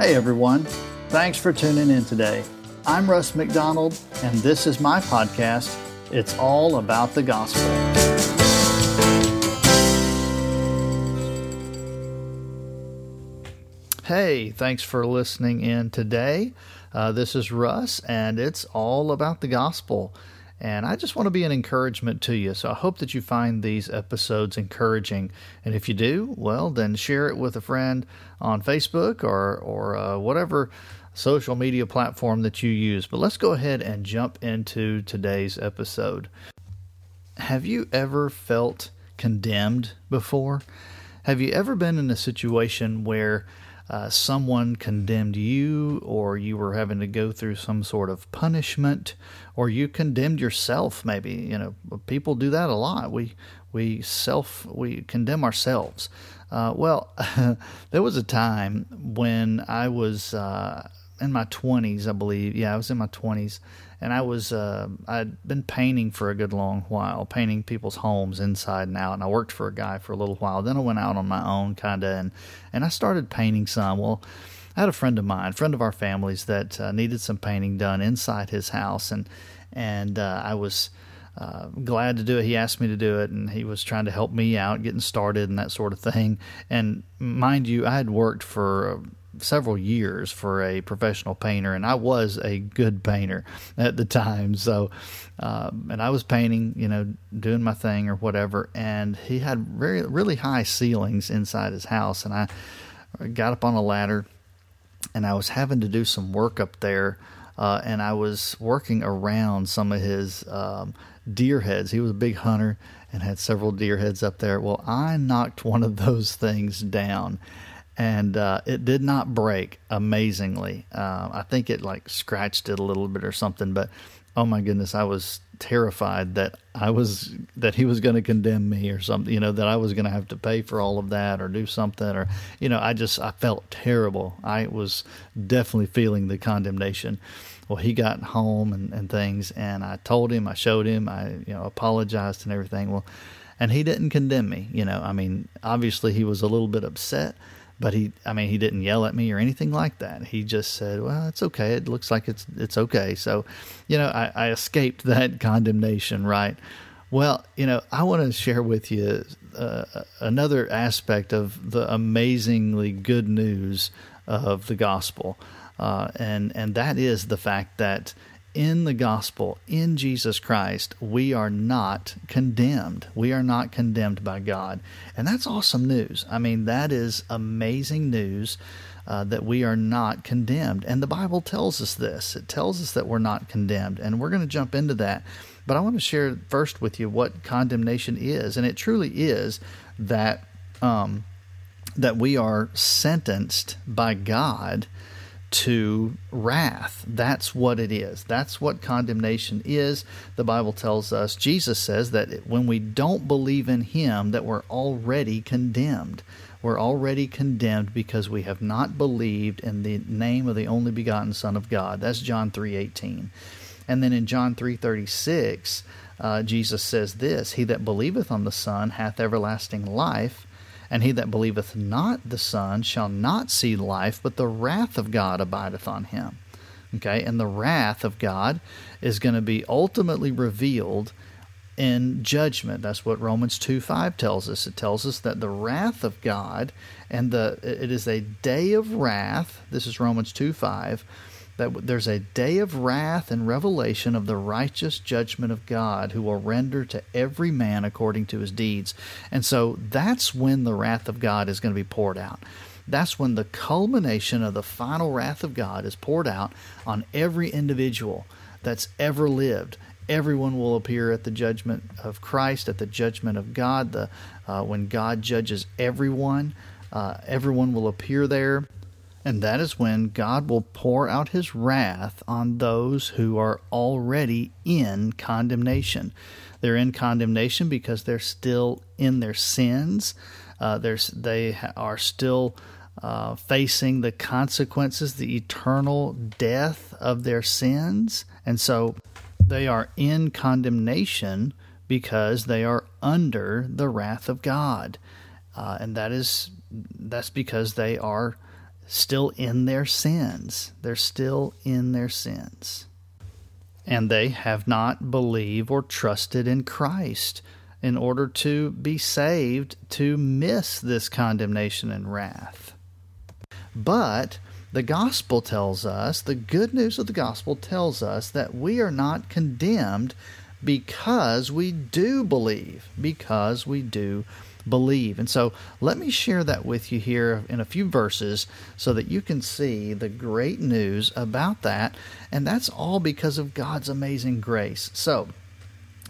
Hey everyone, thanks for tuning in today. I'm Russ McDonald, and this is my podcast. It's all about the gospel. Hey, thanks for listening in today. Uh, this is Russ, and it's all about the gospel. And I just want to be an encouragement to you. So I hope that you find these episodes encouraging. And if you do, well, then share it with a friend on Facebook or, or uh, whatever social media platform that you use. But let's go ahead and jump into today's episode. Have you ever felt condemned before? Have you ever been in a situation where uh, someone condemned you, or you were having to go through some sort of punishment, or you condemned yourself. Maybe you know people do that a lot. We we self we condemn ourselves. Uh, well, there was a time when I was uh, in my twenties, I believe. Yeah, I was in my twenties, and I was uh, I'd been painting for a good long while, painting people's homes inside and out. And I worked for a guy for a little while. Then I went out on my own, kind of, and and I started painting some. Well, I had a friend of mine, friend of our families, that uh, needed some painting done inside his house, and and uh, I was. Uh, glad to do it. He asked me to do it, and he was trying to help me out, getting started, and that sort of thing. And mind you, I had worked for several years for a professional painter, and I was a good painter at the time. So, uh, and I was painting, you know, doing my thing or whatever. And he had very really high ceilings inside his house, and I got up on a ladder, and I was having to do some work up there. Uh, and I was working around some of his um, deer heads. He was a big hunter and had several deer heads up there. Well, I knocked one of those things down and uh, it did not break amazingly. Uh, I think it like scratched it a little bit or something, but oh my goodness, I was terrified that I was that he was going to condemn me or something. You know that I was going to have to pay for all of that or do something or you know I just I felt terrible. I was definitely feeling the condemnation. Well, he got home and, and things, and I told him, I showed him, I you know apologized and everything. Well, and he didn't condemn me. You know, I mean, obviously he was a little bit upset but he i mean he didn't yell at me or anything like that. He just said well it's okay. It looks like it's it's okay. So you know i, I escaped that condemnation right? Well you know i want to share with you uh, another aspect of the amazingly good news of the gospel uh, and and that is the fact that in the gospel, in Jesus Christ, we are not condemned. We are not condemned by God. And that's awesome news. I mean, that is amazing news uh, that we are not condemned. And the Bible tells us this it tells us that we're not condemned. And we're going to jump into that. But I want to share first with you what condemnation is. And it truly is that. Um, that we are sentenced by God to wrath. That's what it is. That's what condemnation is. The Bible tells us, Jesus says that when we don't believe in him that we're already condemned. We're already condemned because we have not believed in the name of the only begotten Son of God. That's John 3:18. And then in John 3:36, uh, Jesus says this, he that believeth on the Son hath everlasting life and he that believeth not the Son shall not see life, but the wrath of God abideth on him. Okay, and the wrath of God is going to be ultimately revealed in judgment. That's what Romans 2 5 tells us. It tells us that the wrath of God and the it is a day of wrath. This is Romans 2 5 that there's a day of wrath and revelation of the righteous judgment of God who will render to every man according to his deeds. And so that's when the wrath of God is going to be poured out. That's when the culmination of the final wrath of God is poured out on every individual that's ever lived. Everyone will appear at the judgment of Christ, at the judgment of God. The uh, when God judges everyone, uh, everyone will appear there and that is when God will pour out his wrath on those who are already in condemnation. They're in condemnation because they're still in their sins. Uh, they are still uh, facing the consequences, the eternal death of their sins. And so they are in condemnation because they are under the wrath of God. Uh, and that is that's because they are still in their sins. They're still in their sins. And they have not believed or trusted in Christ in order to be saved to miss this condemnation and wrath. But the gospel tells us, the good news of the gospel tells us that we are not condemned because we do believe, because we do believe. And so let me share that with you here in a few verses so that you can see the great news about that. And that's all because of God's amazing grace. So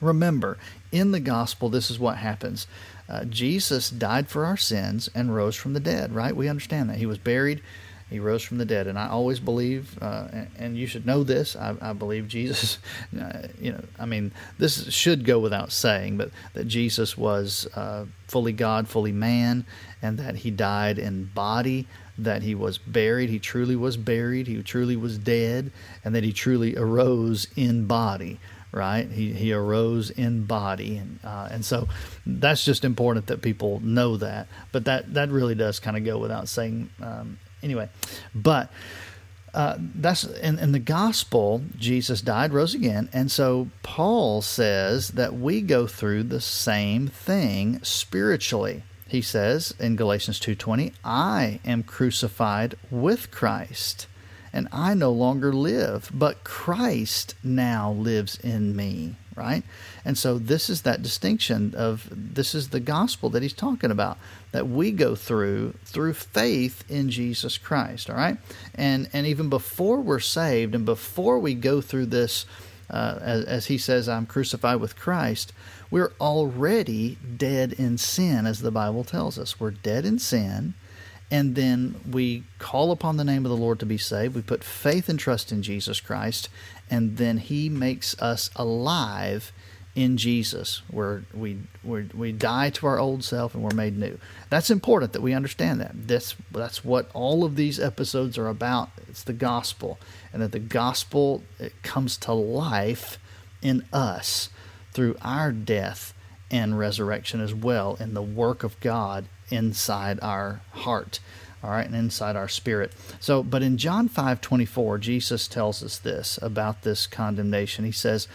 remember, in the gospel, this is what happens. Uh, Jesus died for our sins and rose from the dead, right? We understand that. He was buried, he rose from the dead. And I always believe, uh, and, and, you should know this, I, I believe Jesus, uh, you know, I mean, this should go without saying, but that Jesus was uh, fully God, fully man, and that he died in body, that he was buried, he truly was buried, he truly was dead, and that he truly arose in body right? He he arose in body, and uh, and so that's just important that people know that. But that that really does kind of go without saying. Um, anyway, but. Uh, that's in, in the gospel jesus died rose again and so paul says that we go through the same thing spiritually he says in galatians 2.20 i am crucified with christ and I no longer live, but Christ now lives in me, right? And so this is that distinction of this is the gospel that he's talking about that we go through through faith in Jesus Christ, all right? And and even before we're saved and before we go through this uh, as, as he says, I'm crucified with Christ, we're already dead in sin, as the Bible tells us. We're dead in sin and then we call upon the name of the Lord to be saved. We put faith and trust in Jesus Christ, and then He makes us alive in Jesus, where we we we die to our old self and we're made new. That's important that we understand that. That's that's what all of these episodes are about. It's the gospel, and that the gospel it comes to life in us through our death and resurrection as well in the work of God inside our heart all right and inside our spirit. So but in john 5 24 jesus tells us this about this condemnation. He says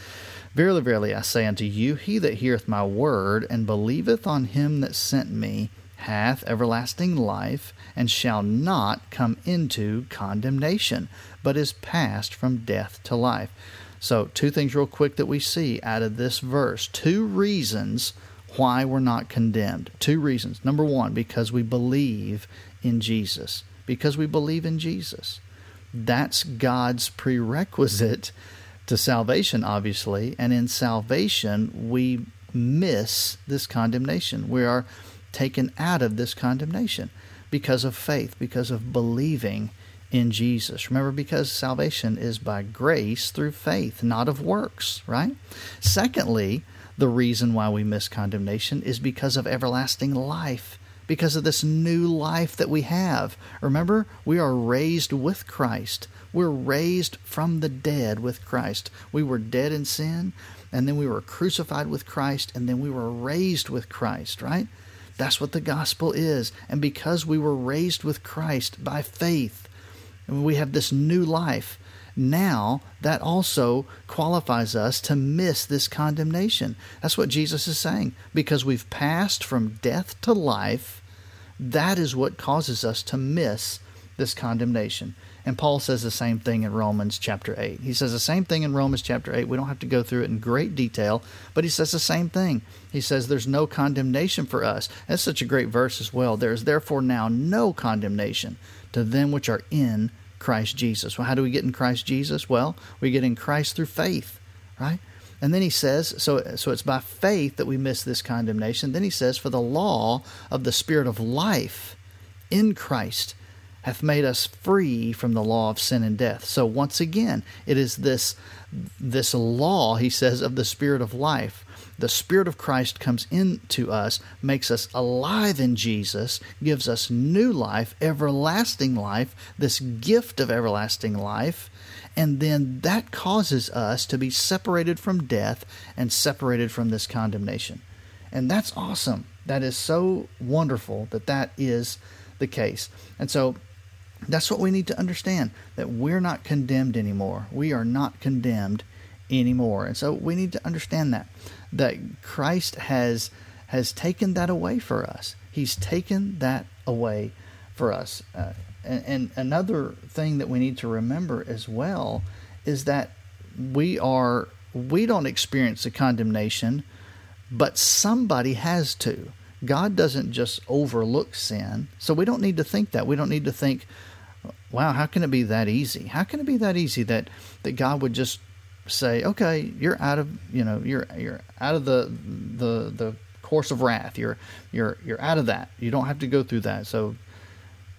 verily verily i say unto you he that heareth my word and believeth on him that sent me hath everlasting life and shall not come into condemnation but is passed from death to life. So two things real quick that we see out of this verse. Two reasons why we're not condemned. Two reasons. Number one, because we believe in Jesus. Because we believe in Jesus. That's God's prerequisite to salvation, obviously. And in salvation, we miss this condemnation. We are taken out of this condemnation because of faith, because of believing in Jesus. Remember, because salvation is by grace through faith, not of works, right? Secondly, the reason why we miss condemnation is because of everlasting life, because of this new life that we have. Remember, we are raised with Christ. We're raised from the dead with Christ. We were dead in sin, and then we were crucified with Christ, and then we were raised with Christ, right? That's what the gospel is. And because we were raised with Christ by faith, and we have this new life, now that also qualifies us to miss this condemnation. That's what Jesus is saying. Because we've passed from death to life, that is what causes us to miss this condemnation. And Paul says the same thing in Romans chapter 8. He says the same thing in Romans chapter 8. We don't have to go through it in great detail, but he says the same thing. He says there's no condemnation for us. That's such a great verse as well. There is therefore now no condemnation to them which are in Christ Jesus. Well, how do we get in Christ Jesus? Well, we get in Christ through faith, right? And then he says, so, so it's by faith that we miss this condemnation. Then he says, for the law of the Spirit of life in Christ hath made us free from the law of sin and death. So once again, it is this this law, he says, of the Spirit of life the Spirit of Christ comes into us, makes us alive in Jesus, gives us new life, everlasting life, this gift of everlasting life, and then that causes us to be separated from death and separated from this condemnation. And that's awesome. That is so wonderful that that is the case. And so That's what we need to understand that we're not condemned anymore. We are not condemned anymore. And so we need to understand that that Christ has has taken that away for us. He's taken that away for us. Uh, and, and another thing that we need to remember as well is that we are we don't experience the condemnation, but somebody has to. God doesn't just overlook sin. So we don't need to think that. We don't need to think, wow, how can it be that easy? How can it be that easy that, that God would just say, okay, you're out of, you know, you're you're out of the the the course of wrath. You're you're you're out of that. You don't have to go through that. So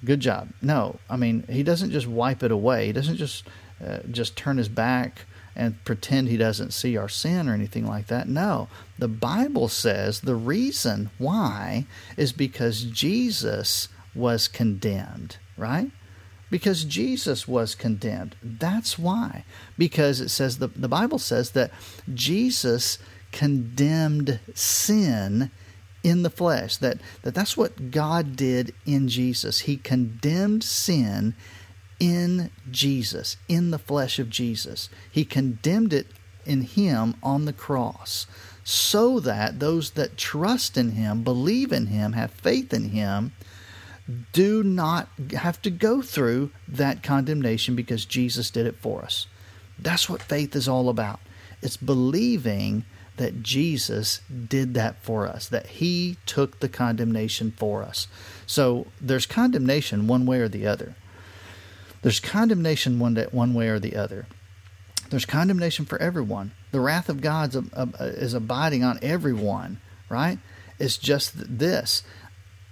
good job. No, I mean, he doesn't just wipe it away. He doesn't just uh, just turn his back and pretend he doesn't see our sin or anything like that. No, the Bible says the reason why is because Jesus was condemned, right? Because Jesus was condemned. That's why. Because it says the, the Bible says that Jesus condemned sin in the flesh. That, that that's what God did in Jesus. He condemned sin in Jesus, in the flesh of Jesus. He condemned it in Him on the cross so that those that trust in Him, believe in Him, have faith in Him, do not have to go through that condemnation because Jesus did it for us. That's what faith is all about. It's believing that Jesus did that for us, that He took the condemnation for us. So there's condemnation one way or the other. There's condemnation one, day, one way or the other. There's condemnation for everyone. The wrath of God is uh, abiding on everyone, right? It's just this.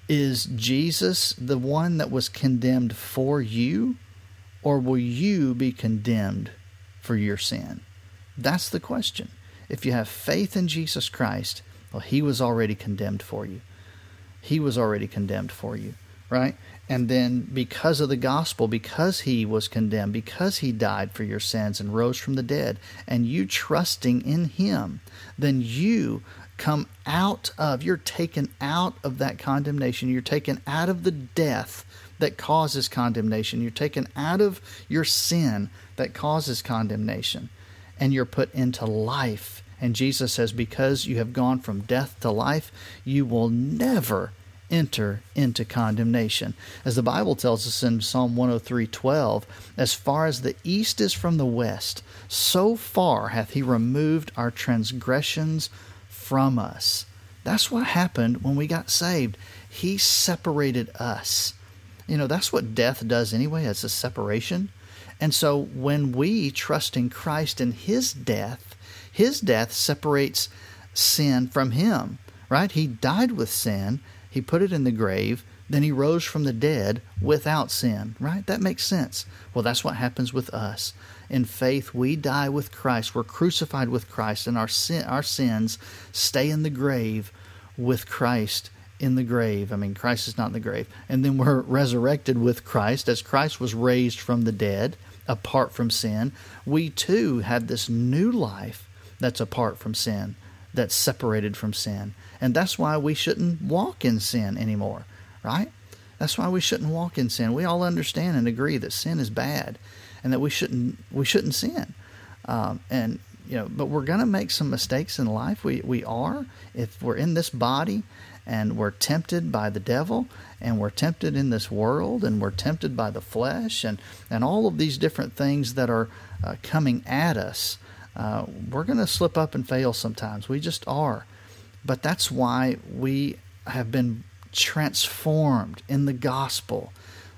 Is Jesus the one that was condemned for you, or will you be condemned for your sin? That's the question. If you have faith in Jesus Christ, well, he was already condemned for you. He was already condemned for you, right? And then, because of the gospel, because he was condemned, because he died for your sins and rose from the dead, and you trusting in him, then you come out of, you're taken out of that condemnation. You're taken out of the death that causes condemnation. You're taken out of your sin that causes condemnation, and you're put into life. And Jesus says, Because you have gone from death to life, you will never enter into condemnation. As the Bible tells us in Psalm 103:12, as far as the east is from the west, so far hath he removed our transgressions from us. That's what happened when we got saved. He separated us. You know, that's what death does anyway, it's a separation. And so when we trust in Christ and his death, his death separates sin from him, right? He died with sin he put it in the grave, then he rose from the dead without sin, right? That makes sense. Well, that's what happens with us. In faith, we die with Christ. We're crucified with Christ, and our sin, our sins stay in the grave with Christ in the grave. I mean, Christ is not in the grave. And then we're resurrected with Christ as Christ was raised from the dead apart from sin. We too have this new life that's apart from sin, that's separated from sin. And that's why we shouldn't walk in sin anymore, right? That's why we shouldn't walk in sin. We all understand and agree that sin is bad, and that we shouldn't we shouldn't sin. Um, and you know, but we're going to make some mistakes in life. We we are if we're in this body and we're tempted by the devil and we're tempted in this world and we're tempted by the flesh and and all of these different things that are uh, coming at us. Uh, we're going to slip up and fail sometimes. We just are. But that's why we have been transformed in the gospel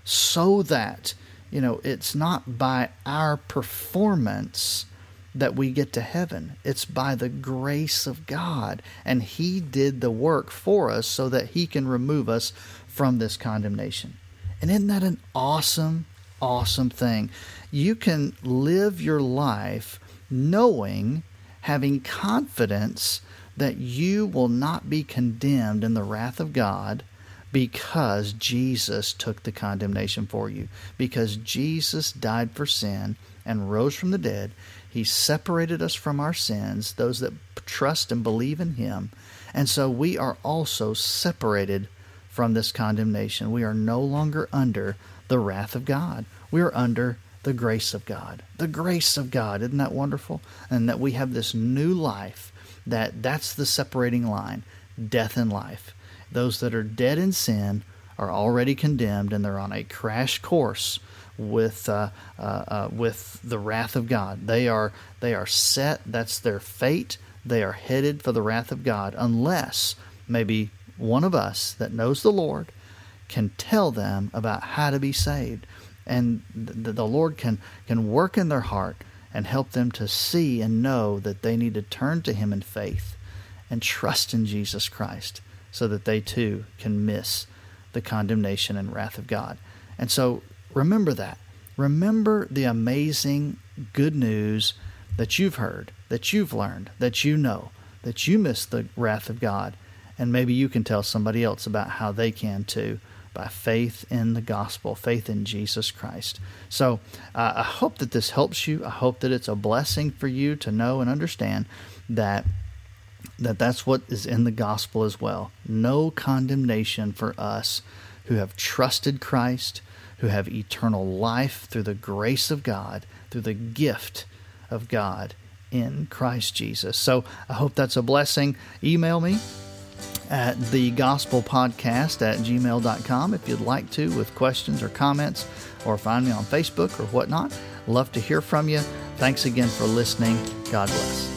so that, you know, it's not by our performance that we get to heaven. It's by the grace of God. And He did the work for us so that He can remove us from this condemnation. And isn't that an awesome, awesome thing? You can live your life knowing, having confidence that you will not be condemned in the wrath of God because Jesus took the condemnation for you. Because Jesus died for sin and rose from the dead. He separated us from our sins, those that trust and believe in Him. And so we are also separated from this condemnation. We are no longer under the wrath of God. We're under the grace of God. The grace of God. Isn't that wonderful? And that we have this new life that that's the separating line, death and life. Those that are dead in sin are already condemned and they're on a crash course with uh, uh, uh, with the wrath of God. They are they are set. That's their fate. They are headed for the wrath of God unless maybe one of us that knows the Lord can tell them about how to be saved, and the, the Lord can can work in their heart and help them to see and know that they need to turn to Him in faith and trust in Jesus Christ so that they too can miss the condemnation and wrath of God. And so remember that. Remember the amazing good news that you've heard, that you've learned, that you know, that you miss the wrath of God. And maybe you can tell somebody else about how they can too by faith in the gospel, faith in Jesus Christ. So uh, I hope that this helps you. I hope that it's a blessing for you to know and understand that that that's what is in the gospel as well. No condemnation for us who have trusted Christ, who have eternal life through the grace of God, through the gift of God in Christ Jesus. So I hope that's a blessing. Email me at the gospel podcast at gmail.com if you'd like to with questions or comments or find me on Facebook or whatnot. Love to hear from you. Thanks again for listening. God bless.